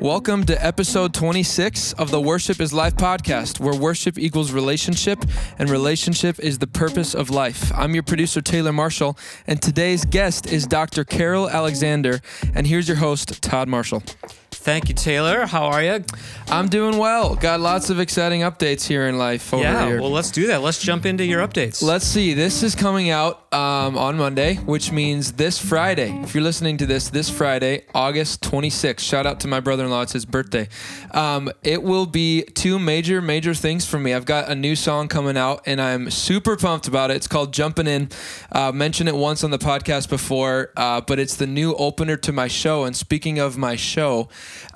Welcome to episode 26 of the Worship is Life podcast, where worship equals relationship and relationship is the purpose of life. I'm your producer, Taylor Marshall, and today's guest is Dr. Carol Alexander. And here's your host, Todd Marshall. Thank you, Taylor. How are you? I'm doing well. Got lots of exciting updates here in life over yeah, here. well, let's do that. Let's jump into your updates. Let's see. This is coming out um, on Monday, which means this Friday. If you're listening to this, this Friday, August 26th. Shout out to my brother-in-law. It's his birthday. Um, it will be two major, major things for me. I've got a new song coming out, and I'm super pumped about it. It's called "Jumping In." Uh, mentioned it once on the podcast before, uh, but it's the new opener to my show. And speaking of my show,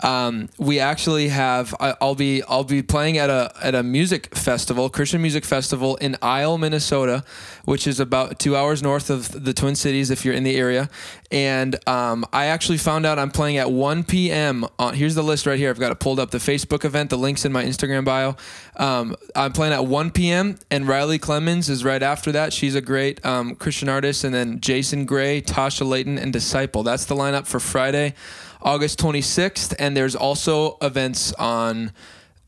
um, we actually have. I, I'll be I'll be playing at a at a music festival, Christian music festival in Isle, Minnesota, which is about two hours north of the Twin Cities if you're in the area. And um, I actually found out I'm playing at 1 p.m. On, here's the list right here. I've got it pulled up. The Facebook event, the links in my Instagram bio. Um, I'm playing at 1 p.m. and Riley Clemmons is right after that. She's a great um, Christian artist. And then Jason Gray, Tasha Layton, and Disciple. That's the lineup for Friday. August 26th, and there's also events on.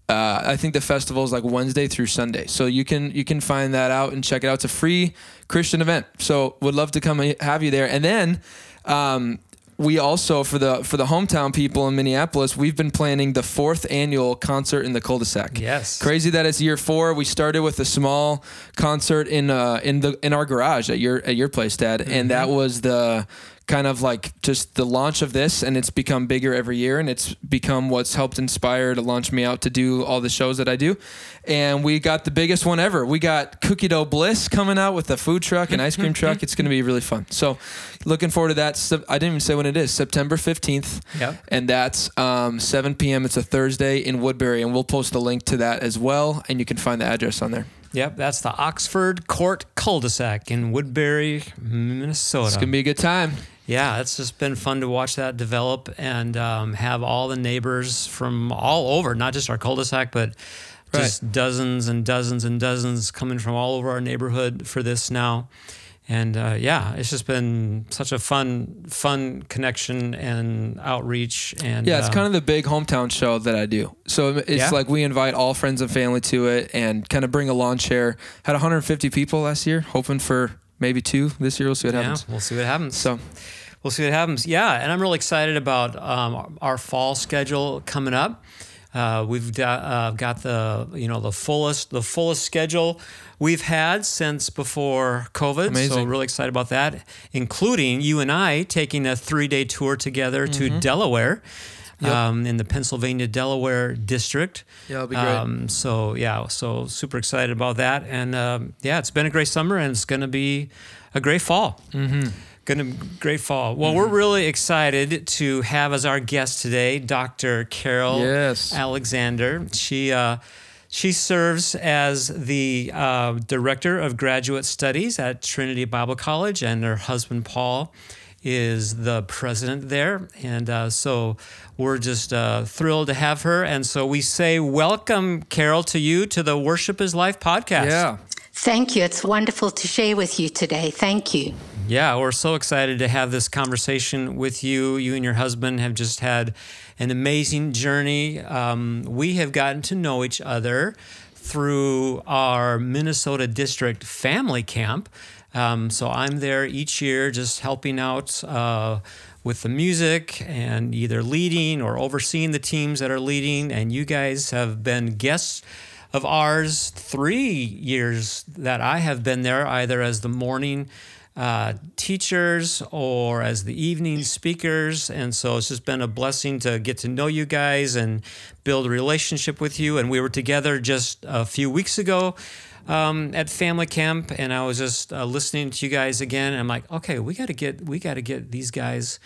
Uh, I think the festival is like Wednesday through Sunday, so you can you can find that out and check it out. It's a free Christian event, so would love to come and have you there. And then um, we also for the for the hometown people in Minneapolis, we've been planning the fourth annual concert in the cul-de-sac. Yes. crazy that it's year four. We started with a small concert in uh in the in our garage at your at your place, Dad, and that was the kind of like just the launch of this and it's become bigger every year and it's become what's helped inspire to launch me out to do all the shows that I do. And we got the biggest one ever. We got Cookie Dough Bliss coming out with a food truck and ice cream truck. It's going to be really fun. So looking forward to that. I didn't even say when it is. September 15th. Yep. And that's um, 7 p.m. It's a Thursday in Woodbury and we'll post a link to that as well and you can find the address on there. Yep, that's the Oxford Court Cul-de-sac in Woodbury, Minnesota. It's going to be a good time. Yeah, it's just been fun to watch that develop and um, have all the neighbors from all over, not just our cul-de-sac, but just dozens and dozens and dozens coming from all over our neighborhood for this now. And uh, yeah, it's just been such a fun, fun connection and outreach. And Yeah, it's uh, kind of the big hometown show that I do. So it's Yeah. like we invite all friends and family to it and kind of bring a lawn chair. Had 150 people last year, hoping for maybe two this year. We'll see what yeah, happens. we'll see what happens. So We'll see what happens. Yeah, and I'm really excited about um, our fall schedule coming up. Uh, we've got, uh, got the you know the fullest the fullest schedule we've had since before COVID. Amazing. So really excited about that, including you and I taking a three day tour together Mm-hmm. to Delaware. Um, in the Pennsylvania Delaware district. Yeah, it'll be great. Um, so yeah, so super excited about that, and um, yeah, it's been a great summer, and it's going to be a great fall. Mm-hmm. Going to great fall. Well, Mm-hmm. we're really excited to have as our guest today, Dr. Carol Yes. Alexander. She uh, she serves as the uh, director of graduate studies at Trinity Bible College, and her husband Paul is the president there. And uh, so we're just uh, thrilled to have her. And so we say, welcome, Carol, to you to the Worship is Life podcast. yeah, Thank you. It's wonderful to share with you today. Thank you. Yeah, we're so excited to have this conversation with you. You and your husband have just had an amazing journey. Um, we have gotten to know each other through our Minnesota District Family Camp. Um, so I'm there each year just helping out uh, with the music and either leading or overseeing the teams that are leading. And you guys have been guests of ours three years that I have been there, either as the morning uh, teachers or as the evening speakers. And so it's just been a blessing to get to know you guys and build a relationship with you. And we were together just a few weeks ago um, at family camp, and I was just uh, listening to you guys again. And I'm like, okay, we got to get we got to get these guys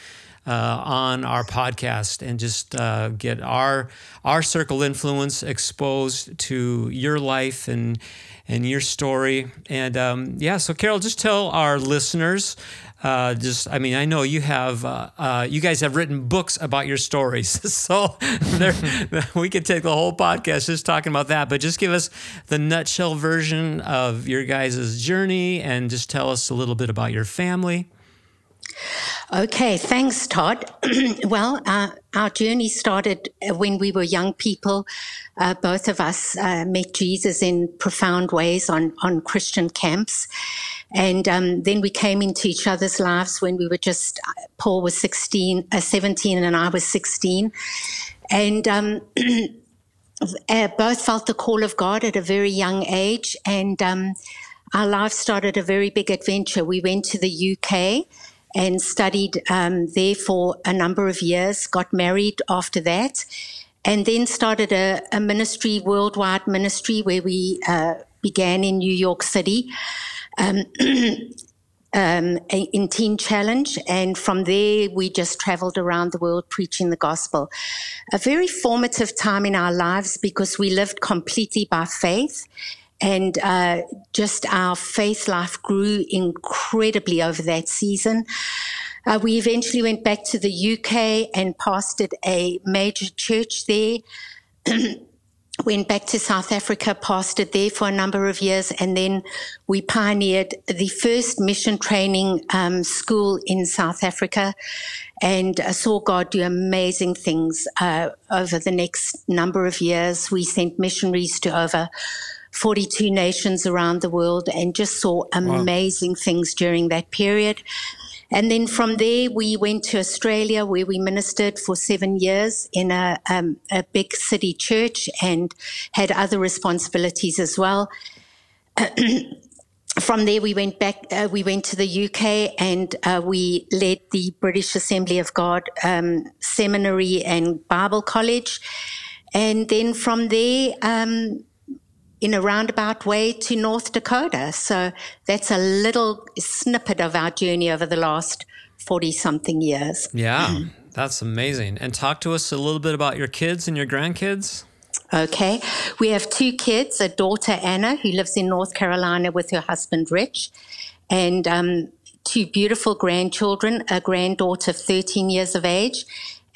uh, on our podcast and just uh, get our our circle influence exposed to your life and and your story. And um, yeah, so Carol, just tell our listeners. Uh, just, I mean, I know you have, uh, uh, you guys have written books about your stories, so there, we could take the whole podcast just talking about that. But just give us the nutshell version of your guys' journey, and just tell us a little bit about your family. Okay, thanks, Todd. well, uh, our journey started uh, when we were young people. Uh, both of us uh, met Jesus in profound ways on, on Christian camps. And um, then we came into each other's lives when we were just, uh, Paul was 16, uh, 17, and I was 16. And um, both felt the call of God at a very young age. And um, our lives started a very big adventure. We went to the UK and studied um, there for a number of years, got married after that, and then started a, a ministry, worldwide ministry, where we uh, began in New York City. Um, um, in Teen Challenge, and from there we just traveled around the world preaching the gospel. A very formative time in our lives because we lived completely by faith and uh, just our faith life grew incredibly over that season. Uh, we eventually went back to the UK and pastored a major church there. went back to South Africa, pastored there for a number of years, and then we pioneered the first mission training um, school in South Africa and uh, saw God do amazing things uh, over the next number of years. We sent missionaries to over 42 nations around the world and just saw amazing wow. things during that period. And then from there, we went to Australia where we ministered for seven years in a, um, a big city church and had other responsibilities as well. from there, we went back, uh, we went to the UK and uh, we led the British Assembly of God um, Seminary and Bible College. And then from there, um, in a roundabout way to North Dakota. So that's a little snippet of our journey over the last 40 something years. Yeah, that's amazing. And talk to us a little bit about your kids and your grandkids. Okay. We have two kids a daughter, Anna, who lives in North Carolina with her husband, Rich, and um, two beautiful grandchildren a granddaughter, 13 years of age,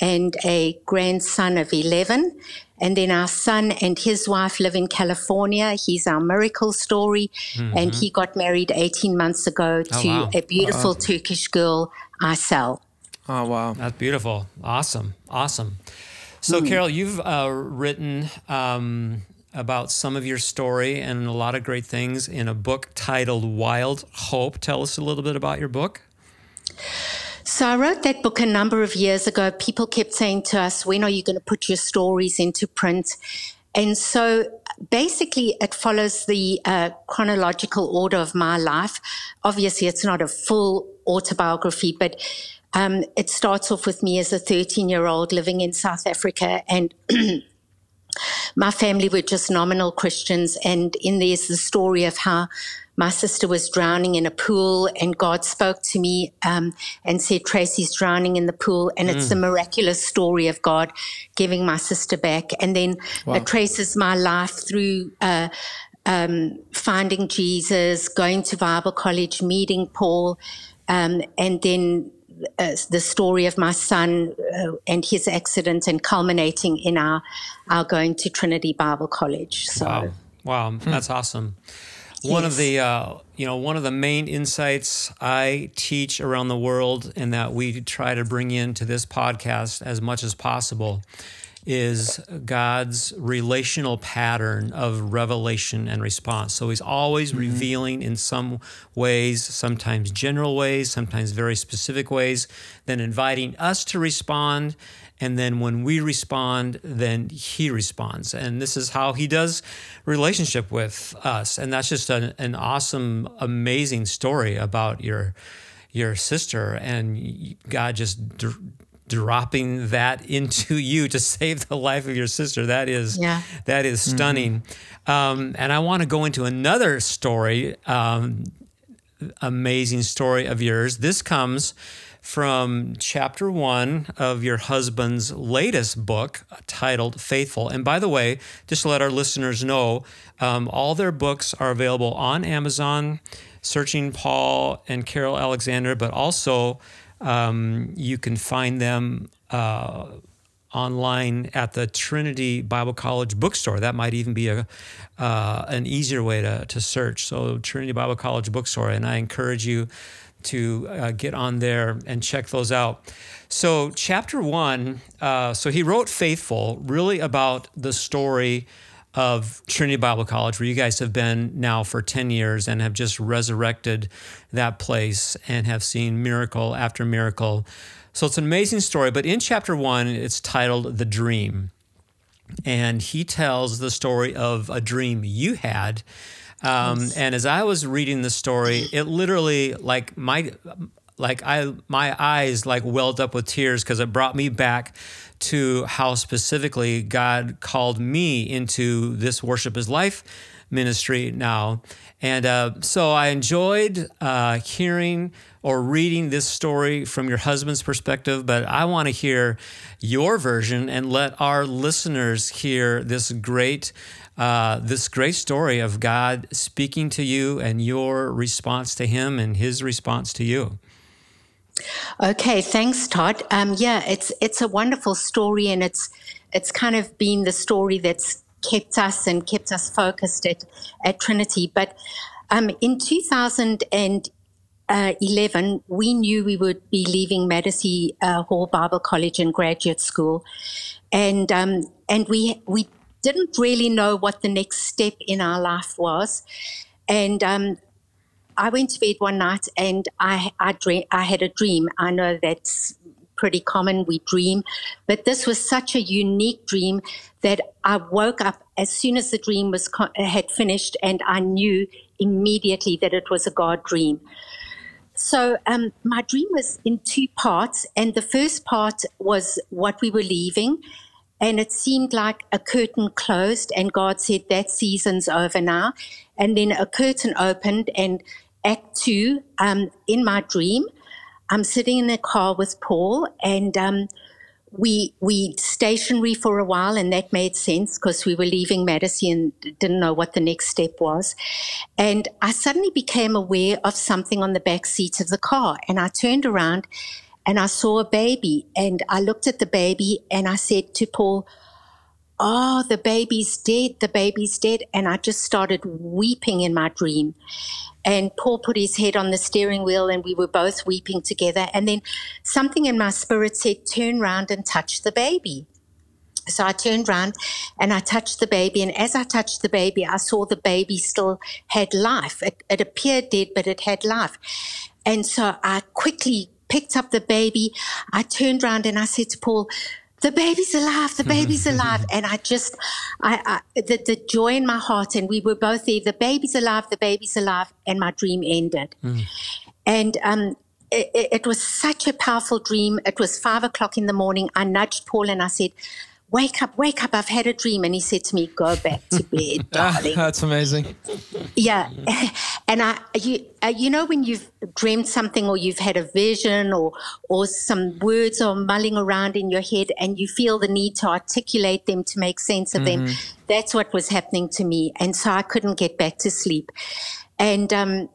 and a grandson of 11. And then our son and his wife live in California. He's our miracle story. Mm-hmm. And he got married 18 months ago oh, to wow. a beautiful uh Turkish girl, Aysel. Oh, wow. That's beautiful. Awesome. Awesome. So, mm. Carol, you've uh, written um, about some of your story and a lot of great things in a book titled Wild Hope. Tell us a little bit about your book. So I wrote that book a number of years ago. People kept saying to us, when are you going to put your stories into print? And so basically, it follows the uh, chronological order of my life. Obviously, it's not a full autobiography, but um, it starts off with me as a 13 year old living in South Africa and my family were just nominal Christians. And in there's the story of how my sister was drowning in a pool and God spoke to me um, and said, Tracy's drowning in the pool. And mm. it's the miraculous story of God giving my sister back. And then wow. it traces my life through uh, um, finding Jesus, going to Bible college, meeting Paul, um, and then uh, the story of my son uh, and his accident and culminating in our, our going to Trinity Bible College. So, wow, wow. that's awesome. One of the uh, you know one of the main insights I teach around the world and that we try to bring into this podcast as much as possible is God's relational pattern of revelation and response. So he's always mm-hmm. revealing in some ways, sometimes general ways, sometimes very specific ways, then inviting us to respond and then when we respond then he responds and this is how he does relationship with us and that's just an, an awesome amazing story about your your sister and god just d- dropping that into you to save the life of your sister that is yeah. that is mm-hmm. stunning mm-hmm. um, and i want to go into another story um, amazing story of yours this comes from chapter one of your husband's latest book titled Faithful. And by the way, just to let our listeners know, um, all their books are available on Amazon, searching Paul and Carol Alexander, but also um, you can find them. Uh, online at the Trinity Bible College bookstore. That might even be a uh, an easier way to, to search. So Trinity Bible College bookstore, and I encourage you to uh, get on there and check those out. So, chapter one, uh, so he wrote Faithful, really about the story of Trinity Bible College, where you guys have been now for 10 years and have just resurrected that place and have seen miracle after miracle. So, it's an amazing story. But in chapter one, it's titled The Dream. And he tells the story of a dream you had. Um, yes. And as I was reading the story, it literally, like, my like I my eyes like welled up with tears because it brought me back to how specifically God called me into this worship is life ministry now. And uh, so I enjoyed uh, hearing or reading this story from your husband's perspective, but I want to hear your version and let our listeners hear this great. Uh, this great story of God speaking to you and your response to Him and His response to you. Okay, thanks, Todd. Um, yeah, it's it's a wonderful story, and it's it's kind of been the story that's kept us and kept us focused at at Trinity. But um, in 2011, we knew we would be leaving Mattersey uh, Hall Bible College and graduate school, and um, and we we didn't really know what the next step in our life was, and um, I went to bed one night and I I, dream, I had a dream. I know that's pretty common. We dream, but this was such a unique dream that I woke up as soon as the dream was had finished, and I knew immediately that it was a God dream. So um, my dream was in two parts, and the first part was what we were leaving, and it seemed like a curtain closed, and God said that season's over now. And then a curtain opened, and Act Two, um, in my dream, I'm sitting in a car with Paul, and um, we we stationary for a while, and that made sense because we were leaving Mattersey didn't know what the next step was. And I suddenly became aware of something on the back seat of the car, and I turned around, and I saw a baby, and I looked at the baby, and I said to Paul. Oh, the baby's dead. The baby's dead. And I just started weeping in my dream. And Paul put his head on the steering wheel and we were both weeping together. And then something in my spirit said, turn round and touch the baby. So I turned round and I touched the baby. And as I touched the baby, I saw the baby still had life. It, it appeared dead, but it had life. And so I quickly picked up the baby. I turned around and I said to Paul, the baby's alive, the baby's alive. And I just, I, I, the, the joy in my heart, and we were both there, the baby's alive, the baby's alive, and my dream ended. Mm. And um, it, it, was such a powerful dream. It was five o'clock in the morning. I nudged Paul and I said, wake up, wake up, I've had a dream. And he said to me, go back to bed, darling. That's amazing. Yeah. And I, you, uh, you know, when you've dreamed something or you've had a vision or, or some words are mulling around in your head and you feel the need to articulate them to make sense of mm-hmm. them, that's what was happening to me. And so I couldn't get back to sleep. And, um,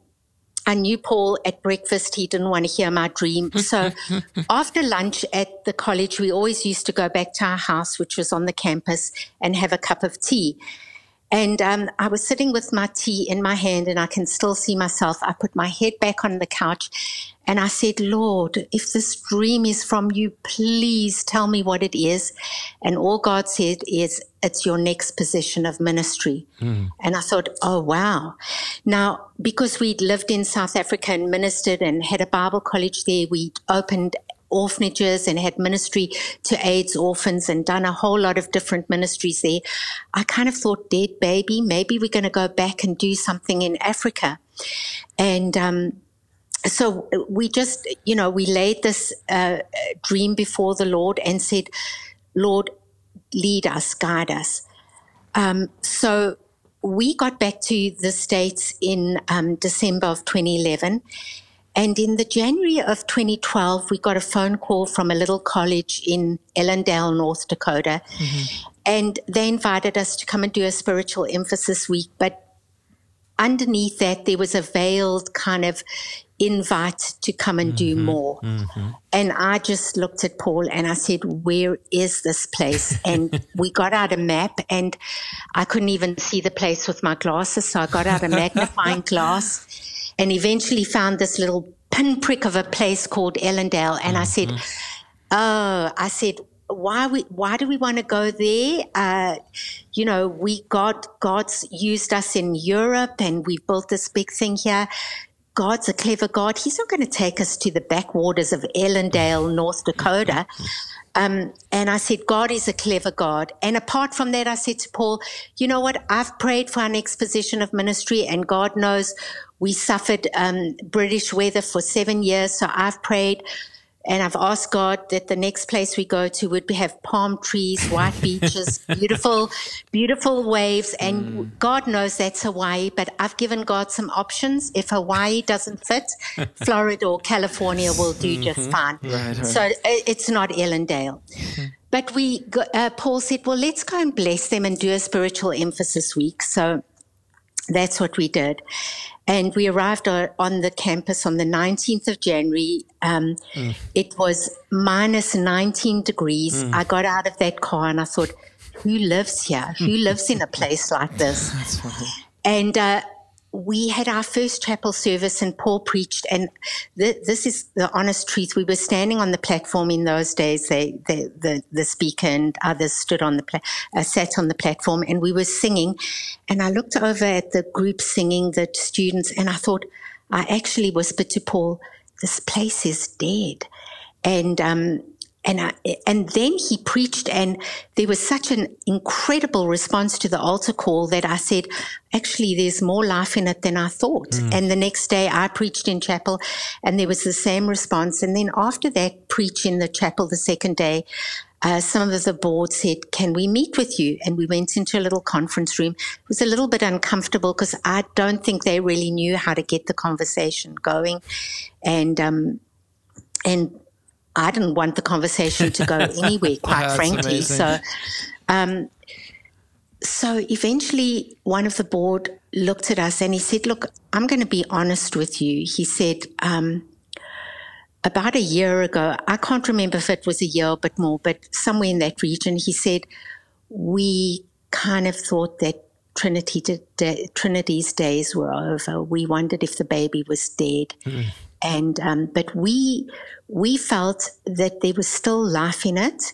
I knew Paul at breakfast, he didn't want to hear my dream. So after lunch at the college, we always used to go back to our house, which was on the campus, and have a cup of tea. And um, I was sitting with my tea in my hand, and I can still see myself. I put my head back on the couch and I said, Lord, if this dream is from you, please tell me what it is. And all God said is, it's your next position of ministry. Mm. And I thought, oh, wow. Now, because we'd lived in South Africa and ministered and had a Bible college there, we opened orphanages and had ministry to AIDS orphans and done a whole lot of different ministries there. I kind of thought, dead baby, maybe we're going to go back and do something in Africa. And, um, so we just, you know, we laid this uh, dream before the Lord and said, Lord, lead us, guide us. Um, so we got back to the States in um, December of 2011. And in the January of 2012, we got a phone call from a little college in Ellendale, North Dakota. Mm-hmm. And they invited us to come and do a spiritual emphasis week. But underneath that, there was a veiled kind of invite to come and do mm-hmm, more. Mm-hmm. And I just looked at Paul and I said, Where is this place? And we got out a map and I couldn't even see the place with my glasses. So I got out a magnifying glass and eventually found this little pinprick of a place called Ellendale, and I said, "Oh, I said." Why we why do we want to go there? Uh, you know, we got God's used us in Europe, and we've built this big thing here. God's a clever God. He's not going to take us to the backwaters of Ellendale, North Dakota. Um, and I said, God is a clever God. And apart from that, I said to Paul, you know what? I've prayed for our next position of ministry, and God knows we suffered um, British weather for seven years. So I've prayed and I've asked God that the next place we go to would have palm trees, white beaches, beautiful, beautiful waves. And mm. God knows that's Hawaii, but I've given God some options. If Hawaii doesn't fit, Florida or California will do mm-hmm. just fine. Right, right. So it's not Ellendale. Mm-hmm. But we, uh, Paul said, well, let's go and bless them and do a spiritual emphasis week. So that's what we did. And we arrived on the campus on the 19th of January. Um, mm. It was minus 19 degrees. Mm. I got out of that car and I thought, who lives here? Who lives in a place like this? And uh, we had our first chapel service and Paul preached, and th- this is the honest truth. We were standing on the platform in those days. They, the the speaker and others stood on the pla- uh, sat on the platform, and we were singing. And I looked over at the group singing, the students, and I thought, I actually whispered to Paul, "This place is dead," and um, and I, and then he preached, and there was such an incredible response to the altar call that I said, actually, there's more life in it than I thought. Mm. And the next day, I preached in chapel, and there was the same response. And then after that, preach in the chapel the second day. Uh, some of the board said, Can we meet with you? And we went into a little conference room. It was a little bit uncomfortable because I don't think they really knew how to get the conversation going. And, um, and I didn't want the conversation to go anywhere, quite frankly. Amazing. So, um, so eventually, one of the board looked at us and he said, "Look, I'm going to be honest with you." He said, um, "About a year ago, I can't remember if it was a year but more, but somewhere in that region, he said we kind of thought that." Trinity Trinity's days were over. We wondered if the baby was dead. Mm and um, but we we felt that there was still life in it,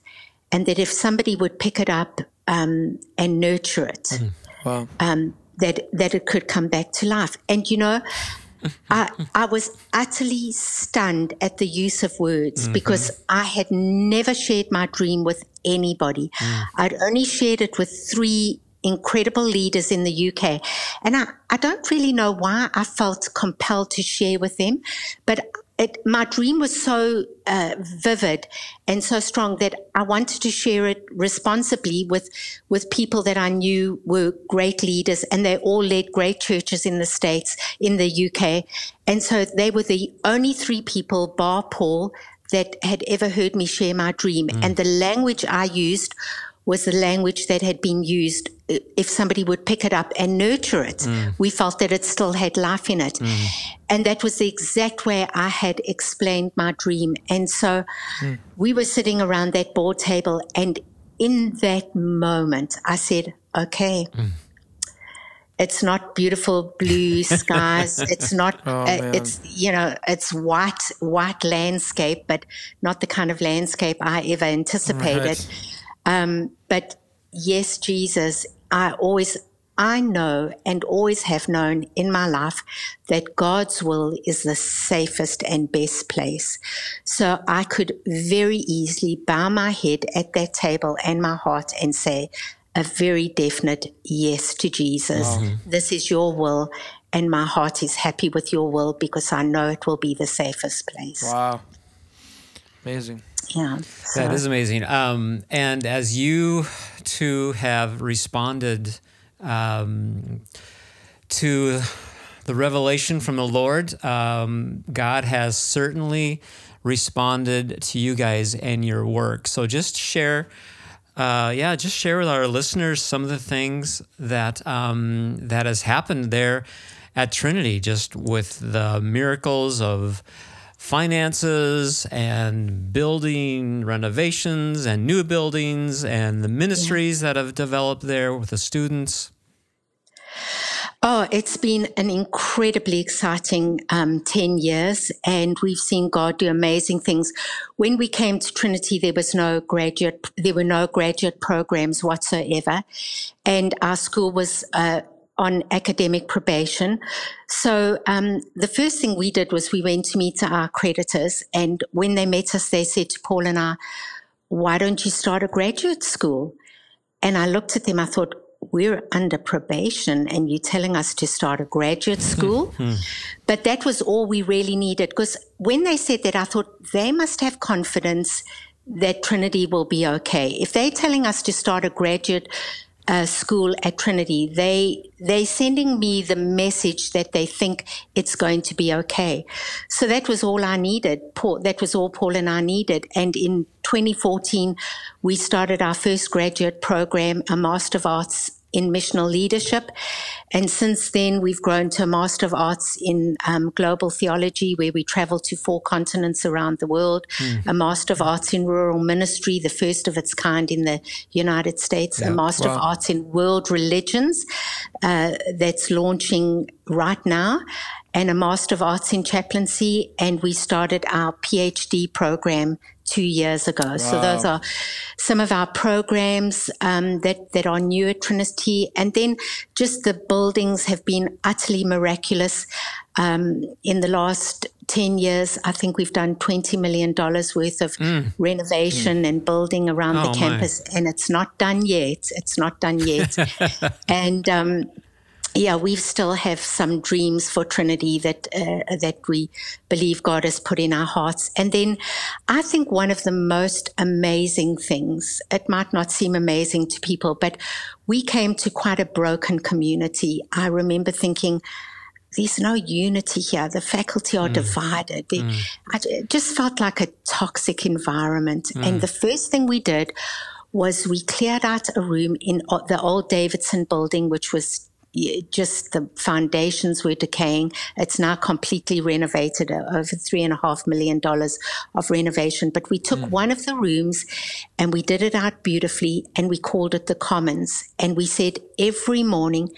and that if somebody would pick it up um, and nurture it, mm. wow. um, that that it could come back to life. And you know, I, I was utterly stunned at the use of words mm-hmm. because I had never shared my dream with anybody. Mm. I'd only shared it with three incredible leaders in the UK. And I, I don't really know why I felt compelled to share with them, but it, my dream was so uh, vivid and so strong that I wanted to share it responsibly with with people that I knew were great leaders, and they all led great churches in the states, in the UK, and so they were the only three people, bar Paul, that had ever heard me share my dream, mm. and the language I used was the language that had been used uh, if somebody would pick it up and nurture it. Mm. We felt that it still had life in it. Mm. And that was the exact way I had explained my dream. And so mm. we were sitting around that board table. And in that moment, I said, okay. Mm. It's not beautiful blue skies. it's not. Oh, uh, it's you know. It's white, white landscape, but not the kind of landscape I ever anticipated. Right um, but yes, Jesus, I always, I know and always have known in my life that God's will is the safest and best place. So I could very easily bow my head at that table and my heart and say a very definite yes to Jesus. Wow. This is your will. And my heart is happy with your will because I know it will be the safest place. Wow. Amazing yeah. So. That is amazing. Um, and as you two have responded um, to the revelation from the Lord, um, God has certainly responded to you guys and your work. So just share. Uh, yeah, just share with our listeners some of the things that um, that has happened there at Trinity, just with the miracles of finances and building renovations and new buildings and the ministries yeah. that have developed there with the students? Oh, it's been an incredibly exciting um, 10 years, and we've seen God do amazing things. When we came to Trinity, there was no graduate, there were no graduate programs whatsoever, and our school was uh, on academic probation. So um, the first thing we did was we went to meet our creditors, and when they met us, they said to Paul and I, "Why don't you start a graduate school?" And I looked at them. I thought, we're under probation and you're telling us to start a graduate school. but that was all we really needed. Because when they said that, I thought they must have confidence that Trinity will be okay. If they're telling us to start a graduate uh, school at Trinity, they they sending me the message that they think it's going to be okay. So that was all I needed. Paul, that was all Paul and I needed. And in 2014, we started our first graduate program, a Master of Arts in missional leadership. And since then, we've grown to a Master of Arts in um, global theology, where we travel to four continents around the world, mm. a Master of Arts in rural ministry, the first of its kind in the United States, yeah. a Master wow. of Arts in world religions uh, that's launching right now and a Master of Arts in Chaplaincy, and we started our PhD program two years ago. Wow. So those are some of our programs um, that that are new at Trinity, and then just the buildings have been utterly miraculous. Um, in the last 10 years, I think we've done $20 million worth of mm. renovation mm. and building around oh, the campus, my. and it's not done yet. It's not done yet. and um, yeah, we still have some dreams for Trinity that uh, that we believe God has put in our hearts. And then, I think one of the most amazing things. It might not seem amazing to people, but we came to quite a broken community. I remember thinking. There's no unity here. The faculty are mm. divided. Mm. it just felt like a toxic environment. Mm. And the first thing we did was we cleared out a room in the old Davidson building, which was just the foundations were decaying. It's now completely renovated, uh, over three and a half million dollars of renovation. But we took mm. one of the rooms and we did it out beautifully and we called it the Commons. And we said every morning,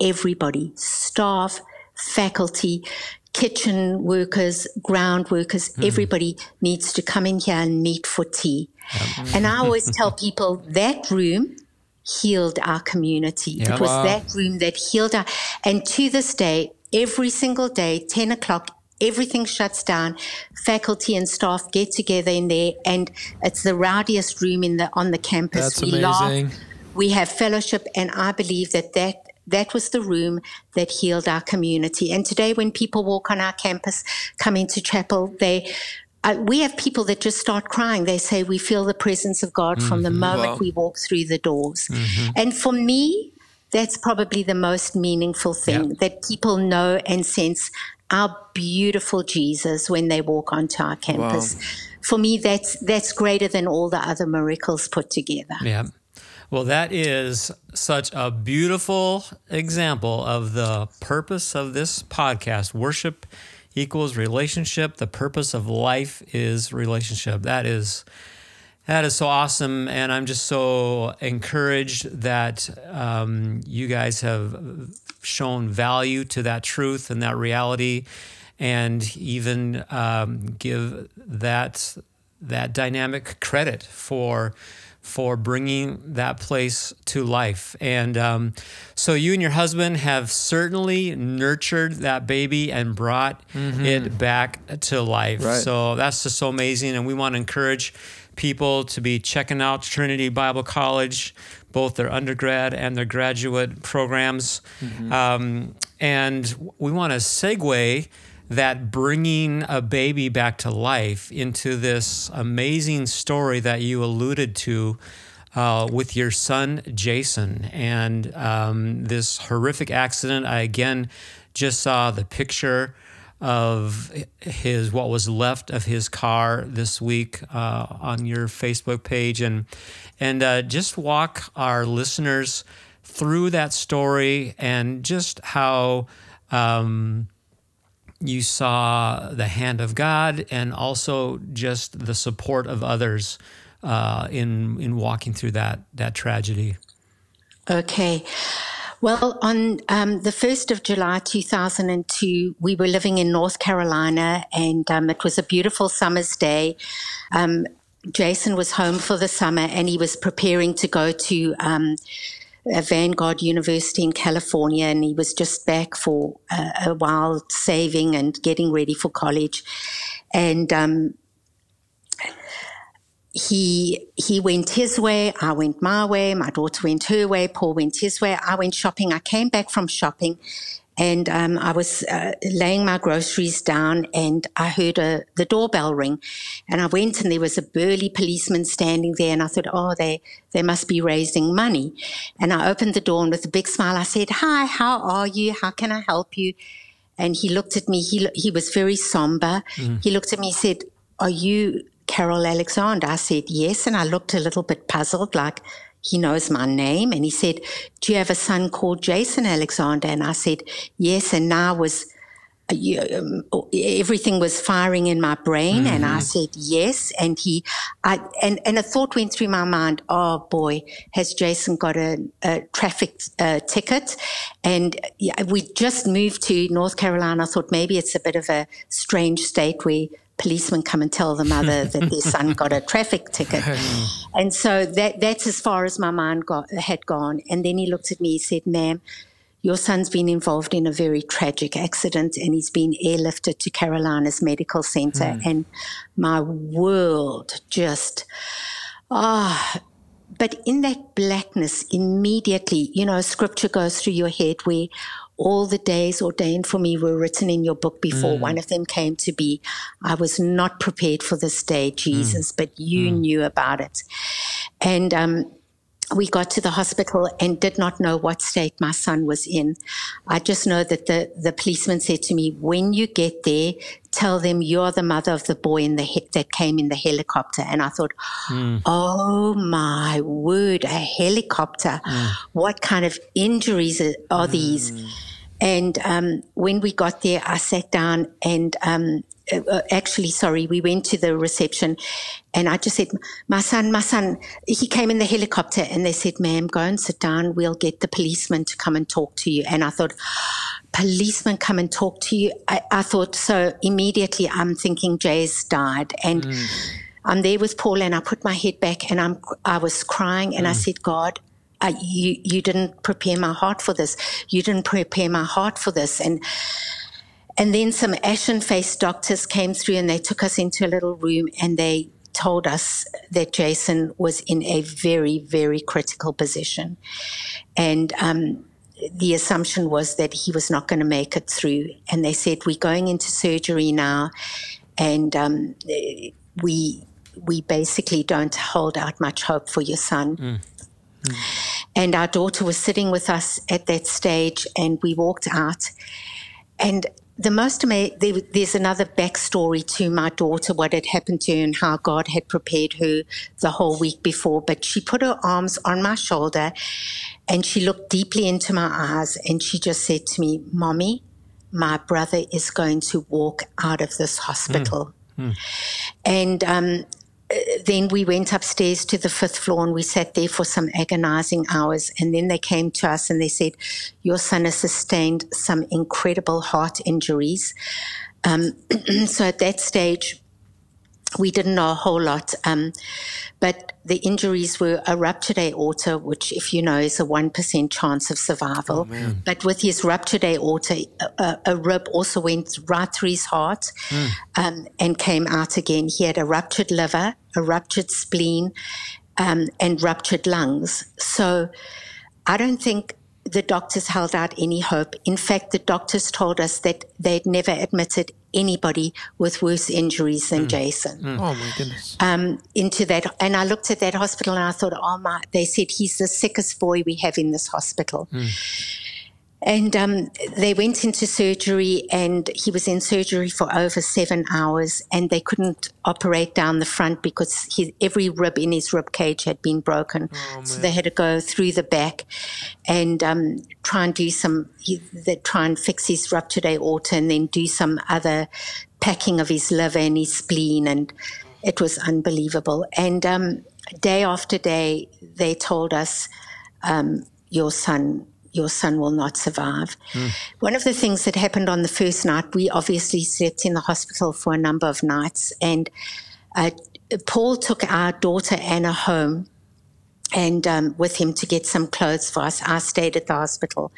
everybody, staff, faculty, kitchen workers, ground workers, mm. everybody needs to come in here and meet for tea. And I always tell people that room healed our community. Yeah, it was wow. that room that healed our, and to this day, every single day, 10 o'clock, everything shuts down. Faculty and staff get together in there, and it's the rowdiest room in the on the campus. That's we amazing. Laugh, we have fellowship, and I believe that that that was the room that healed our community. And today, when people walk on our campus, come into chapel, they uh, we have people that just start crying. They say, We feel the presence of God mm-hmm. from the mm-hmm. moment wow. we walk through the doors. Mm-hmm. And for me, that's probably the most meaningful thing that people know and sense our beautiful Jesus when they walk onto our campus. Wow. For me, that's that's greater than all the other miracles put together. Yeah. Well, that is such a beautiful example of the purpose of this podcast worship equals relationship. The purpose of life is relationship. That is that is so awesome, and I'm just so encouraged that um, you guys have shown value to that truth and that reality, and even um, give that that dynamic credit for for bringing that place to life. And um, so you and your husband have certainly nurtured that baby and brought mm-hmm. it back to life. Right. So that's just so amazing. And we want to encourage people to be checking out Trinity Bible College, both their undergrad and their graduate programs. Mm-hmm. Um, and we want to segue that bringing a baby back to life into this amazing story that you alluded to uh, with your son Jason and um, this horrific accident. I again just saw the picture of his what was left of his car this week uh, on your Facebook page and and uh, just walk our listeners through that story and just how. Um, you saw the hand of God and also just the support of others uh, in in walking through that that tragedy. Okay. Well, on um, the 1st of July 2002, we were living in North Carolina and um, it was a beautiful summer's day. Um, Jason was home for the summer and he was preparing to go to um, Vanguard University in California and he was just back for a while saving and getting ready for college. And um, he he went his way, I went my way, my daughter went her way, Paul went his way, I went shopping. I came back from shopping and um, I was uh, laying my groceries down and I heard a, the doorbell ring and I went and there was a burly policeman standing there and I thought, oh, they, they must be raising money. And I opened the door and with a big smile, I said, hi, how are you? How can I help you? And he looked at me, he, he was very somber. Mm. He looked at me, he said, are you Carol Alexander? I said, yes. And I looked a little bit puzzled, like he knows my name. And he said, do you have a son called Jason Alexander? And I said, yes. And now was, uh, um, everything was firing in my brain mm-hmm. and I mm-hmm. said yes and he I and and a thought went through my mind oh boy has Jason got a, a traffic uh, ticket and yeah, we just moved to North Carolina I thought maybe it's a bit of a strange state where policemen come and tell the mother that their son got a traffic ticket. and so that that's as far as my mind got, had gone. And then he looked at me, he said, ma'am, your son's been involved in a very tragic accident and he's been airlifted to Carolinas Medical Center. Mm. And my world just, ah, oh, but in that blackness, immediately, you know, scripture goes through your head where all the days ordained for me were written in your book before mm. one of them came to be. I was not prepared for this day, Jesus, mm. but you mm. knew about it. And um, we got to the hospital and did not know what state my son was in. I just know that the, the policeman said to me, when you get there, tell them you're the mother of the boy in the he- that came in the helicopter. And I thought, mm. oh my word, a helicopter. Mm. What kind of injuries are, are these? And um, when we got there, I sat down and um, uh, uh, actually, sorry, we went to the reception and I just said, my son, my son, he came in the helicopter and they said, ma'am, go and sit down. We'll get the policeman to come and talk to you. And I thought, policeman come and talk to you. I, I thought, so immediately I'm thinking Jay's died. And mm. I'm there with Paul and I put my head back and I'm, I was crying and mm. I said, God, uh, you you didn't prepare my heart for this. You didn't prepare my heart for this. And and then some ashen faced doctors came through and they took us into a little room and they told us that Jason was in a very, very critical position. And um, the assumption was that he was not going to make it through. And they said, We're going into surgery now. And um, we we basically don't hold out much hope for your son. Mm. And our daughter was sitting with us at that stage, and we walked out. And the most amazing, there, there's another backstory to my daughter, what had happened to her and how God had prepared her the whole week before. But she put her arms on my shoulder and she looked deeply into my eyes and she just said to me, Mommy, my brother is going to walk out of this hospital. Mm. Mm. And um, then we went upstairs to the fifth floor and we sat there for some agonizing hours. And then they came to us and they said, Your son has sustained some incredible heart injuries. Um, so at that stage, we didn't know a whole lot. Um, but the injuries were a ruptured aorta, which, if you know, is a 1% chance of survival. Oh, but with his ruptured aorta, a, a, rib also went right through his heart mm. um, and came out again. He had a ruptured liver, a ruptured spleen, um, and ruptured lungs. So I don't think the doctors held out any hope. In fact, the doctors told us that they'd never admitted anybody with worse injuries than mm. Jason. Mm. Oh my goodness. Um, into that, and I looked at that hospital and I thought, oh my! They said he's the sickest boy we have in this hospital. Mm. And um, they went into surgery, and he was in surgery for over seven hours, and they couldn't operate down the front because his, every rib in his rib cage had been broken. Oh, so they had to go through the back and um, try and do some. They try and fix his ruptured aorta, and then do some other packing of his liver and his spleen, and it was unbelievable. And um, day after day, they told us, um, "Your son your son will not survive. Mm. One of the things that happened on the first night, we obviously slept in the hospital for a number of nights, and uh, Paul took our daughter Anna home and um, with him to get some clothes for us. I stayed at the hospital.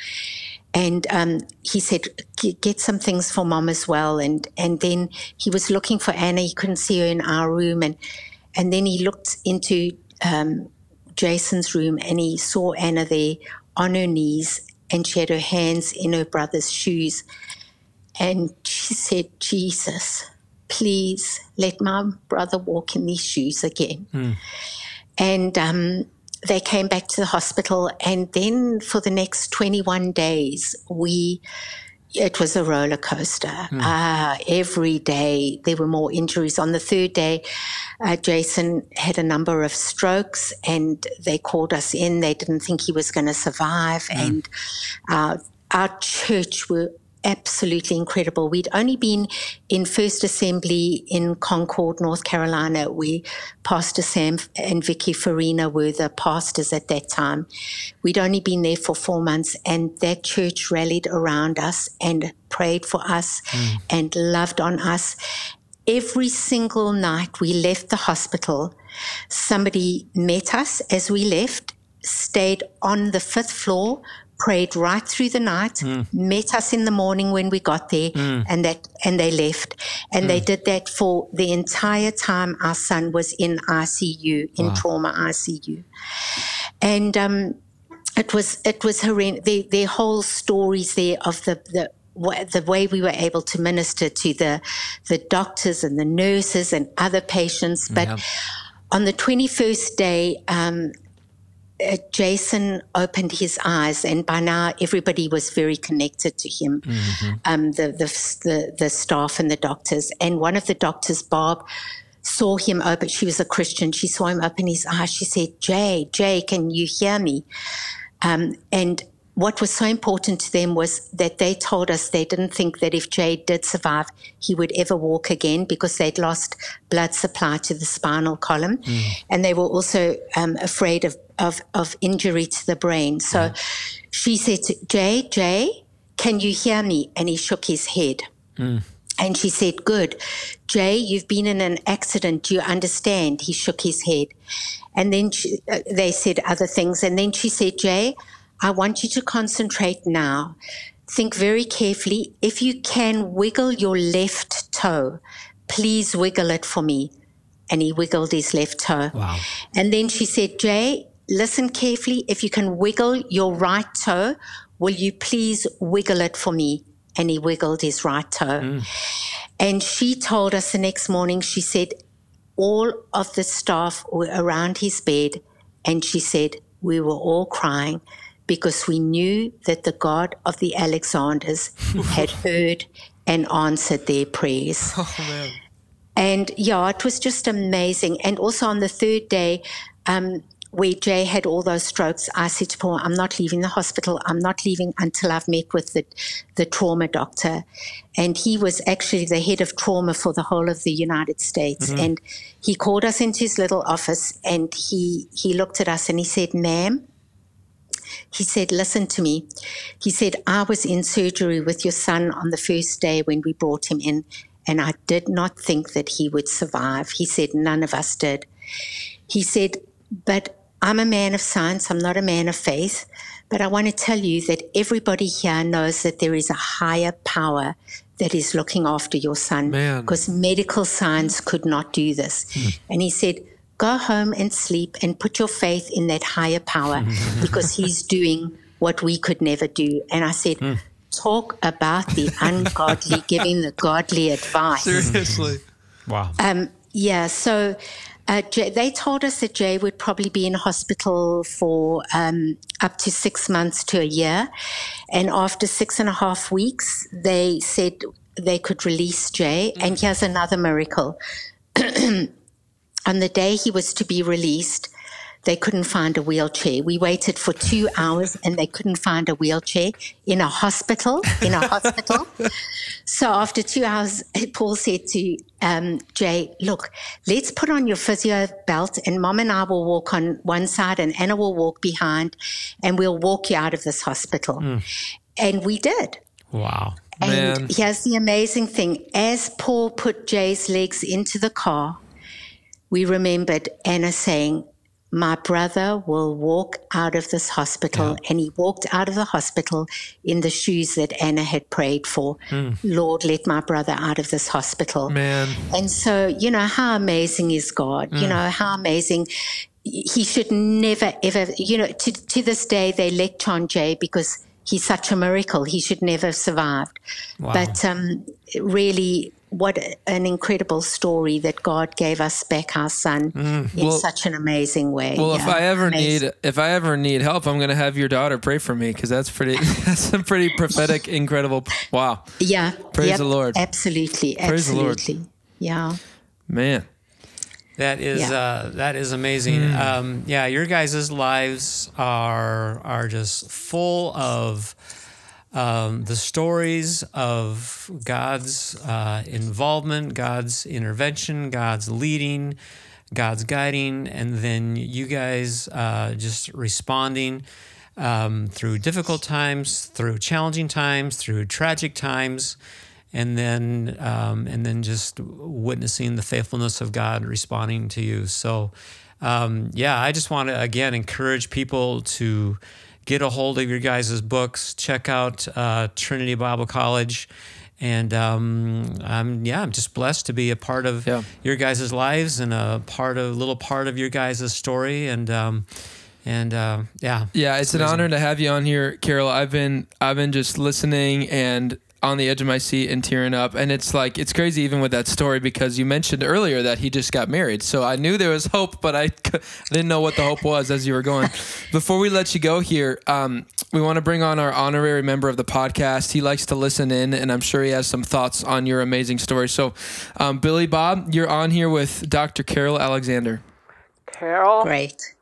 And um, he said, "Get some things for mom as well." And and then he was looking for Anna. He couldn't see her in our room, and and then he looked into um, Jason's room and he saw Anna there on her knees, and she had her hands in her brother's shoes, and she said, "Jesus, please let my brother walk in these shoes again." Mm. And um, they came back to the hospital, and then for the next 21 days, we it was a roller coaster. Mm. Uh, every day there were more injuries. On the third day, uh, Jason had a number of strokes, and they called us in. They didn't think he was going to survive, mm. and uh, our church were absolutely incredible. We'd only been in First Assembly in Concord, North Carolina. We, Pastor Sam and Vicky Farina were the pastors at that time. We'd only been there for four months, and that church rallied around us and prayed for us mm. and loved on us. Every single night we left the hospital, somebody met us as we left, stayed on the fifth floor prayed right through the night, mm. met us in the morning when we got there, mm. and that and they left. And mm. they did that for the entire time our son was in ICU, in wow. trauma ICU. And um, it was it was horrendous. Their, their whole stories there of the the the way we were able to minister to the the doctors and the nurses and other patients, but. Yeah. On the 21st day, um, uh, Jason opened his eyes, and by now everybody was very connected to him, mm-hmm. um, the, the, the the staff and the doctors. And one of the doctors, Bob, saw him open. She was a Christian. She saw him open his eyes. She said, "Jay, Jay, can you hear me?" Um, and what was so important to them was that they told us they didn't think that if Jay did survive, he would ever walk again because they'd lost blood supply to the spinal column. Mm. And they were also um, afraid of, of, of, injury to the brain. So mm. she said to Jay, Jay, can you hear me? And he shook his head. Mm. And she said, Good. Jay, you've been in an accident. Do you understand? He shook his head. And then she, uh, they said other things. And then she said, Jay, I want you to concentrate now. Think very carefully. If you can wiggle your left toe, please wiggle it for me. And he wiggled his left toe. Wow. And then she said, Jay, listen carefully. If you can wiggle your right toe, will you please wiggle it for me? And he wiggled his right toe. Mm. And she told us the next morning, she said, all of the staff were around his bed. And she said, we were all crying because we knew that the God of the Alexanders had heard and answered their prayers. Oh, and yeah, it was just amazing. And also on the third day, um, where Jay had all those strokes, I said to Paul, I'm not leaving the hospital. I'm not leaving until I've met with the, the trauma doctor. And he was actually the head of trauma for the whole of the United States. Mm-hmm. And he called us into his little office and he, he looked at us and he said, ma'am, he said, Listen to me. He said, I was in surgery with your son on the first day when we brought him in, and I did not think that he would survive. He said, None of us did. He said, But I'm a man of science, I'm not a man of faith. But I want to tell you that everybody here knows that there is a higher power that is looking after your son because medical science could not do this. Mm. And he said, go home and sleep and put your faith in that higher power because he's doing what we could never do. And I said, mm. talk about the ungodly giving the godly advice. Seriously. Wow. Um, yeah. So uh, Jay, they told us that Jay would probably be in hospital for um, up to six months to a year. And after six and a half weeks, they said they could release Jay. Mm. And here's another miracle. on the day he was to be released, they couldn't find a wheelchair. We waited for two hours and they couldn't find a wheelchair in a hospital. In a hospital. So after two hours, Paul said to um, Jay, "Look, let's put on your physio belt, and Mom and I will walk on one side, and Anna will walk behind, and we'll walk you out of this hospital." Mm. And we did. Wow. And Man. here's the amazing thing: as Paul put Jay's legs into the car, we remembered Anna saying, my brother will walk out of this hospital. Yeah. And he walked out of the hospital in the shoes that Anna had prayed for. Mm. Lord, let my brother out of this hospital. Man. And so, you know, how amazing is God? Mm. You know, how amazing. He should never, ever, you know, to, to this day, they lecture on Jay because he's such a miracle. He should never have survived. Wow. But um, really, what an incredible story that God gave us back our son mm, in such an amazing way. Well, yeah, if I ever amazing. need if I ever need help, I'm going to have your daughter pray for me because that's pretty that's a pretty prophetic, incredible. Wow. Yeah. Praise yep, the Lord. Absolutely. Praise absolutely. the Lord. Yeah. Man. That is yeah. uh, that is amazing. Mm. Um, yeah, your guys' lives are are just full of um, the stories of God's uh, involvement, God's intervention, God's leading, God's guiding, and then you guys uh, just responding um, through difficult times, through challenging times, through tragic times, and then um, and then just witnessing the faithfulness of God responding to you. So, um, yeah, I just want to again encourage people to get a hold of your guys' books. Check out uh, Trinity Bible College. And um, I'm yeah, I'm just blessed to be a part of yeah. your guys' lives and a part of a little part of your guys' story. And um, and uh, yeah, yeah, it's, it's an honor to have you on here, Carol. I've been I've been just listening and on the edge of my seat and tearing up. And it's like, it's crazy even with that story because you mentioned earlier that he just got married. So I knew there was hope, but I didn't know what the hope was as you were going. Before we let you go here, um, we want to bring on our honorary member of the podcast. He likes to listen in, and I'm sure he has some thoughts on your amazing story. So, um, Billy Bob, you're on here with Dr. Carol Alexander. Carol? Great.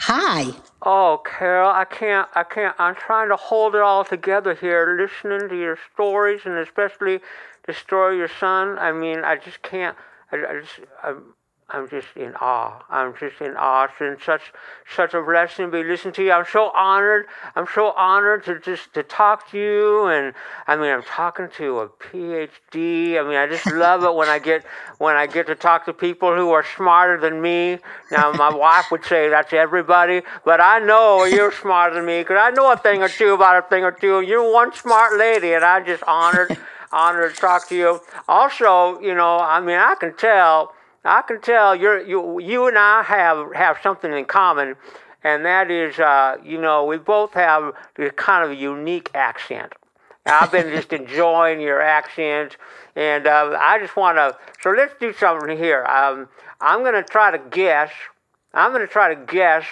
Hi. Oh, Carol, I can't, I can't, I'm trying to hold it all together here, listening to your stories and especially the story of your son. I mean, I just can't, I, I just, I'm, I'm just in awe. I'm just in awe. It's been such such a blessing to be listening to you. I'm so honored. I'm so honored to just to talk to you. And I mean, I'm talking to a PhD. I mean, I just love it when I get when I get to talk to people who are smarter than me. Now, my wife would say that's everybody, but I know you're smarter than me because I know a thing or two about a thing or two. You're one smart lady, and I'm just honored honored to talk to you. Also, you know, I mean, I can tell I can tell you're, you you and I have have something in common, and that is, uh, you know, we both have this kind of unique accent. I've been just enjoying your accent, and uh, I just want to. So let's do something here. Um, I'm going to try to guess. I'm going to try to guess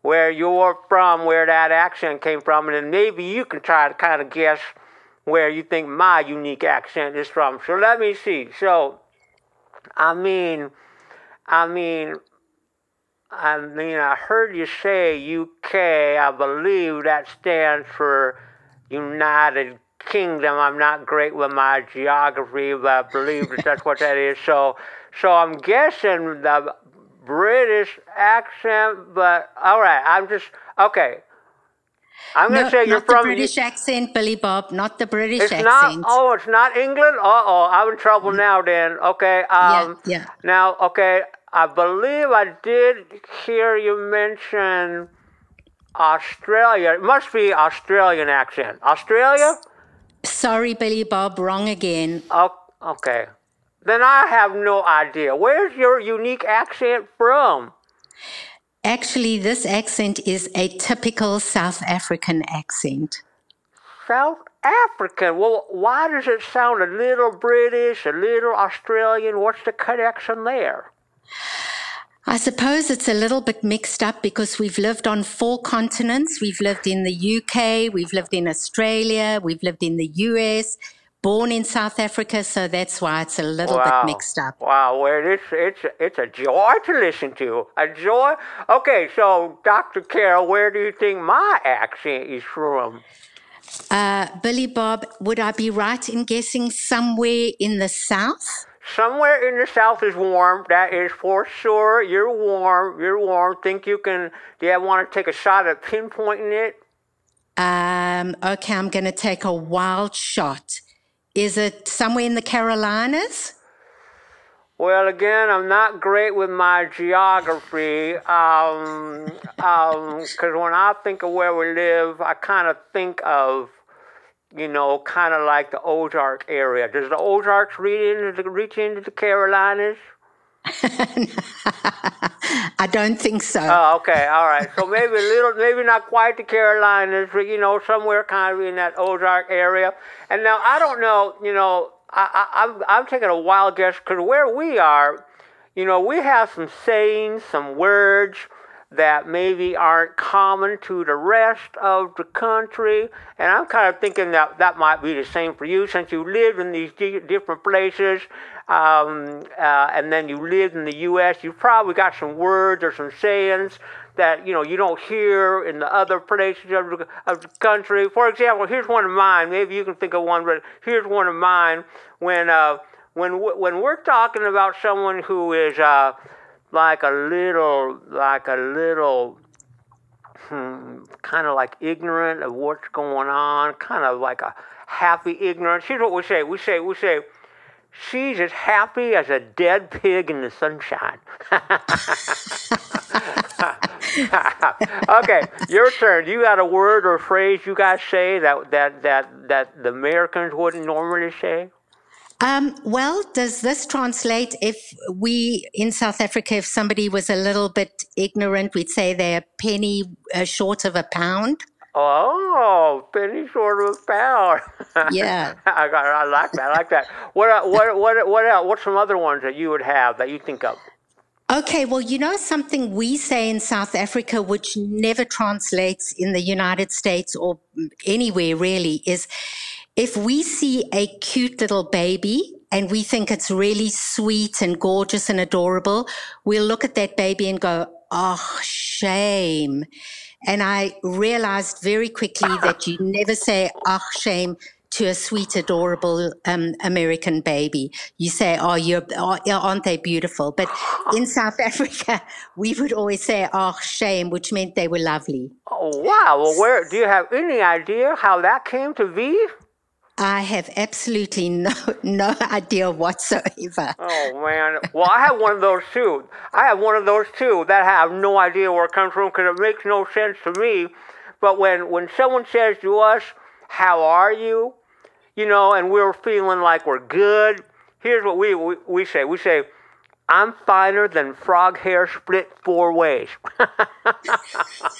where you're from, where that accent came from, and then maybe you can try to kind of guess where you think my unique accent is from. So let me see. So I mean, I mean, I mean, I heard you say UK. I believe that stands for United Kingdom. I'm not great with my geography, but I believe that that's what that is. So, so I'm guessing the British accent. But all right, I'm just okay. I'm going to no, say you're from the British accent, Billy Bob, not the British it's accent. Not, oh, it's not England. Uh oh, I'm in trouble mm. now. Then okay. Um, yeah, yeah. Now, okay, I believe I did hear you mention Australia. It must be Australian accent. Australia. Sorry, Billy Bob, wrong again. Oh, okay. Then I have no idea. Where's your unique accent from? Actually, this accent is a typical South African accent. South African? Well, why does it sound a little British, a little Australian? What's the connection there? I suppose it's a little bit mixed up because we've lived on four continents. We've lived in the UK, we've lived in Australia, we've lived in the US, born in South Africa, so that's why it's a little Wow. bit mixed up. Wow, well, it's it's it's a joy to listen to. A joy. Okay, so Dr. Carol, where do you think my accent is from? Uh, Billy Bob, would I be right in guessing somewhere in the South? Somewhere in the south is warm. That is for sure. You're warm. You're warm. Think you can? Do you want to take a shot at pinpointing it? Um, okay, I'm going to take a wild shot. Is it somewhere in the Carolinas? Well, again, I'm not great with my geography. Um, um, because when I think of where we live, I kind of think of, you know, kind of like the Ozark area. Does the Ozarks reach into the, reach into the Carolinas? I don't think so. Oh, okay, all right. So maybe a little, maybe not quite the Carolinas, but you know, somewhere kind of in that Ozark area. And now I don't know, you know, I, I, I'm, I'm taking a wild guess because where we are, you know, we have some sayings, some words that maybe aren't common to the rest of the country. And I'm kind of thinking that that might be the same for you since you lived in these di- different places um, uh, and then you lived in the U.S. You probably got some words or some sayings that you know you don't hear in the other places of the, of the country. For example, here's one of mine. Maybe you can think of one, but here's one of mine. When uh, when when we're talking about someone who is uh, like a little like a little hmm, kind of like ignorant of what's going on, kind of like a happy ignorance. Here's what we say. We say we say she's as happy as a dead pig in the sunshine. okay, your turn. You got a word or phrase you guys say that that that that the Americans wouldn't normally say? Um, well, does this translate if we in South Africa, if somebody was a little bit ignorant, we'd say they're a penny uh, short of a pound? Oh, penny short of a pound. Yeah. I, got, I like that. I like that. What uh, what what what else? What's some other ones that you would have that you think of? Okay, well, you know something we say in South Africa, which never translates in the United States or anywhere really, is if we see a cute little baby and we think it's really sweet and gorgeous and adorable, we'll look at that baby and go, oh, shame. And I realized very quickly that you never say, oh, shame to a sweet, adorable um, American baby. You say, "Oh, you're, oh, aren't they beautiful?" But in South Africa, we would always say, "Oh, shame," which meant they were lovely. Oh wow! Well, where do you have any idea how that came to be? I have absolutely no no idea whatsoever. Oh man! Well, I have one of those too. I have one of those too that I have no idea where it comes from because it makes no sense to me. But when when someone says to us, "How are you?" you know, and we're feeling like we're good, here's what we we, we say. We say, "I'm finer than frog hair split four ways." now,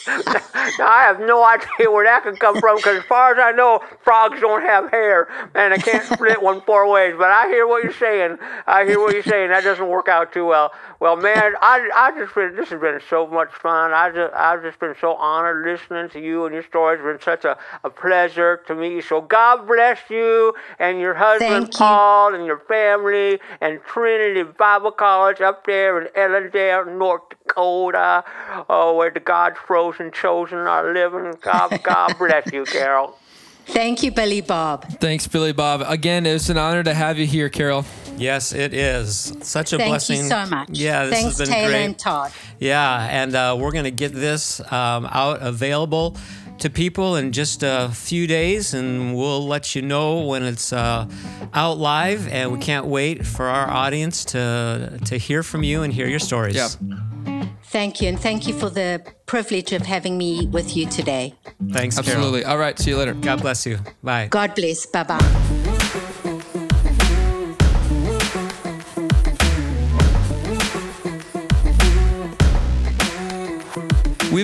I have no idea where that could come from because, as far as I know, frogs don't have hair and they can't split one four ways. But I hear what you're saying. I hear what you're saying. That doesn't work out too well. Well, man, I I just been this has been so much fun. I just I've just been so honored listening to you and your stories. It's been such a, a pleasure to meet you. So God bless you and your husband you. Paul and your family and Trinity Bible College up there in Ellendale, North Dakota. Oh, where the God's frozen chosen are living. God God bless you, Carol. Thank you, Billy Bob. Thanks, Billy Bob. Again, it's an honor to have you here, Carol. Yes, it is. Such a Thank blessing. Thank you so much. Yeah, this Thanks, has been Taylor great. and Todd. Yeah, and uh, we're going to get this um, out available to people in just a few days, and we'll let you know when it's uh, out live. And we can't wait for our audience to to hear from you and hear your stories. Yeah. Thank you, and thank you for the privilege of having me with you today. Thanks, Carol. Absolutely. All right. See you later. God bless you. Bye. God bless. Bye bye.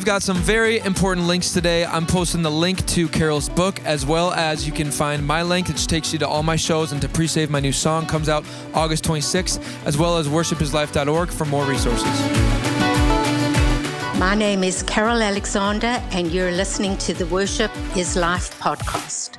We've got some very important links today. I'm posting the link to Carol's book, as well as you can find my link, which takes you to all my shows and to pre-save my new song comes out August 26th, as well as worshipislife.org for more resources. My name is Carol Alexander, and you're listening to the Worship is Life podcast.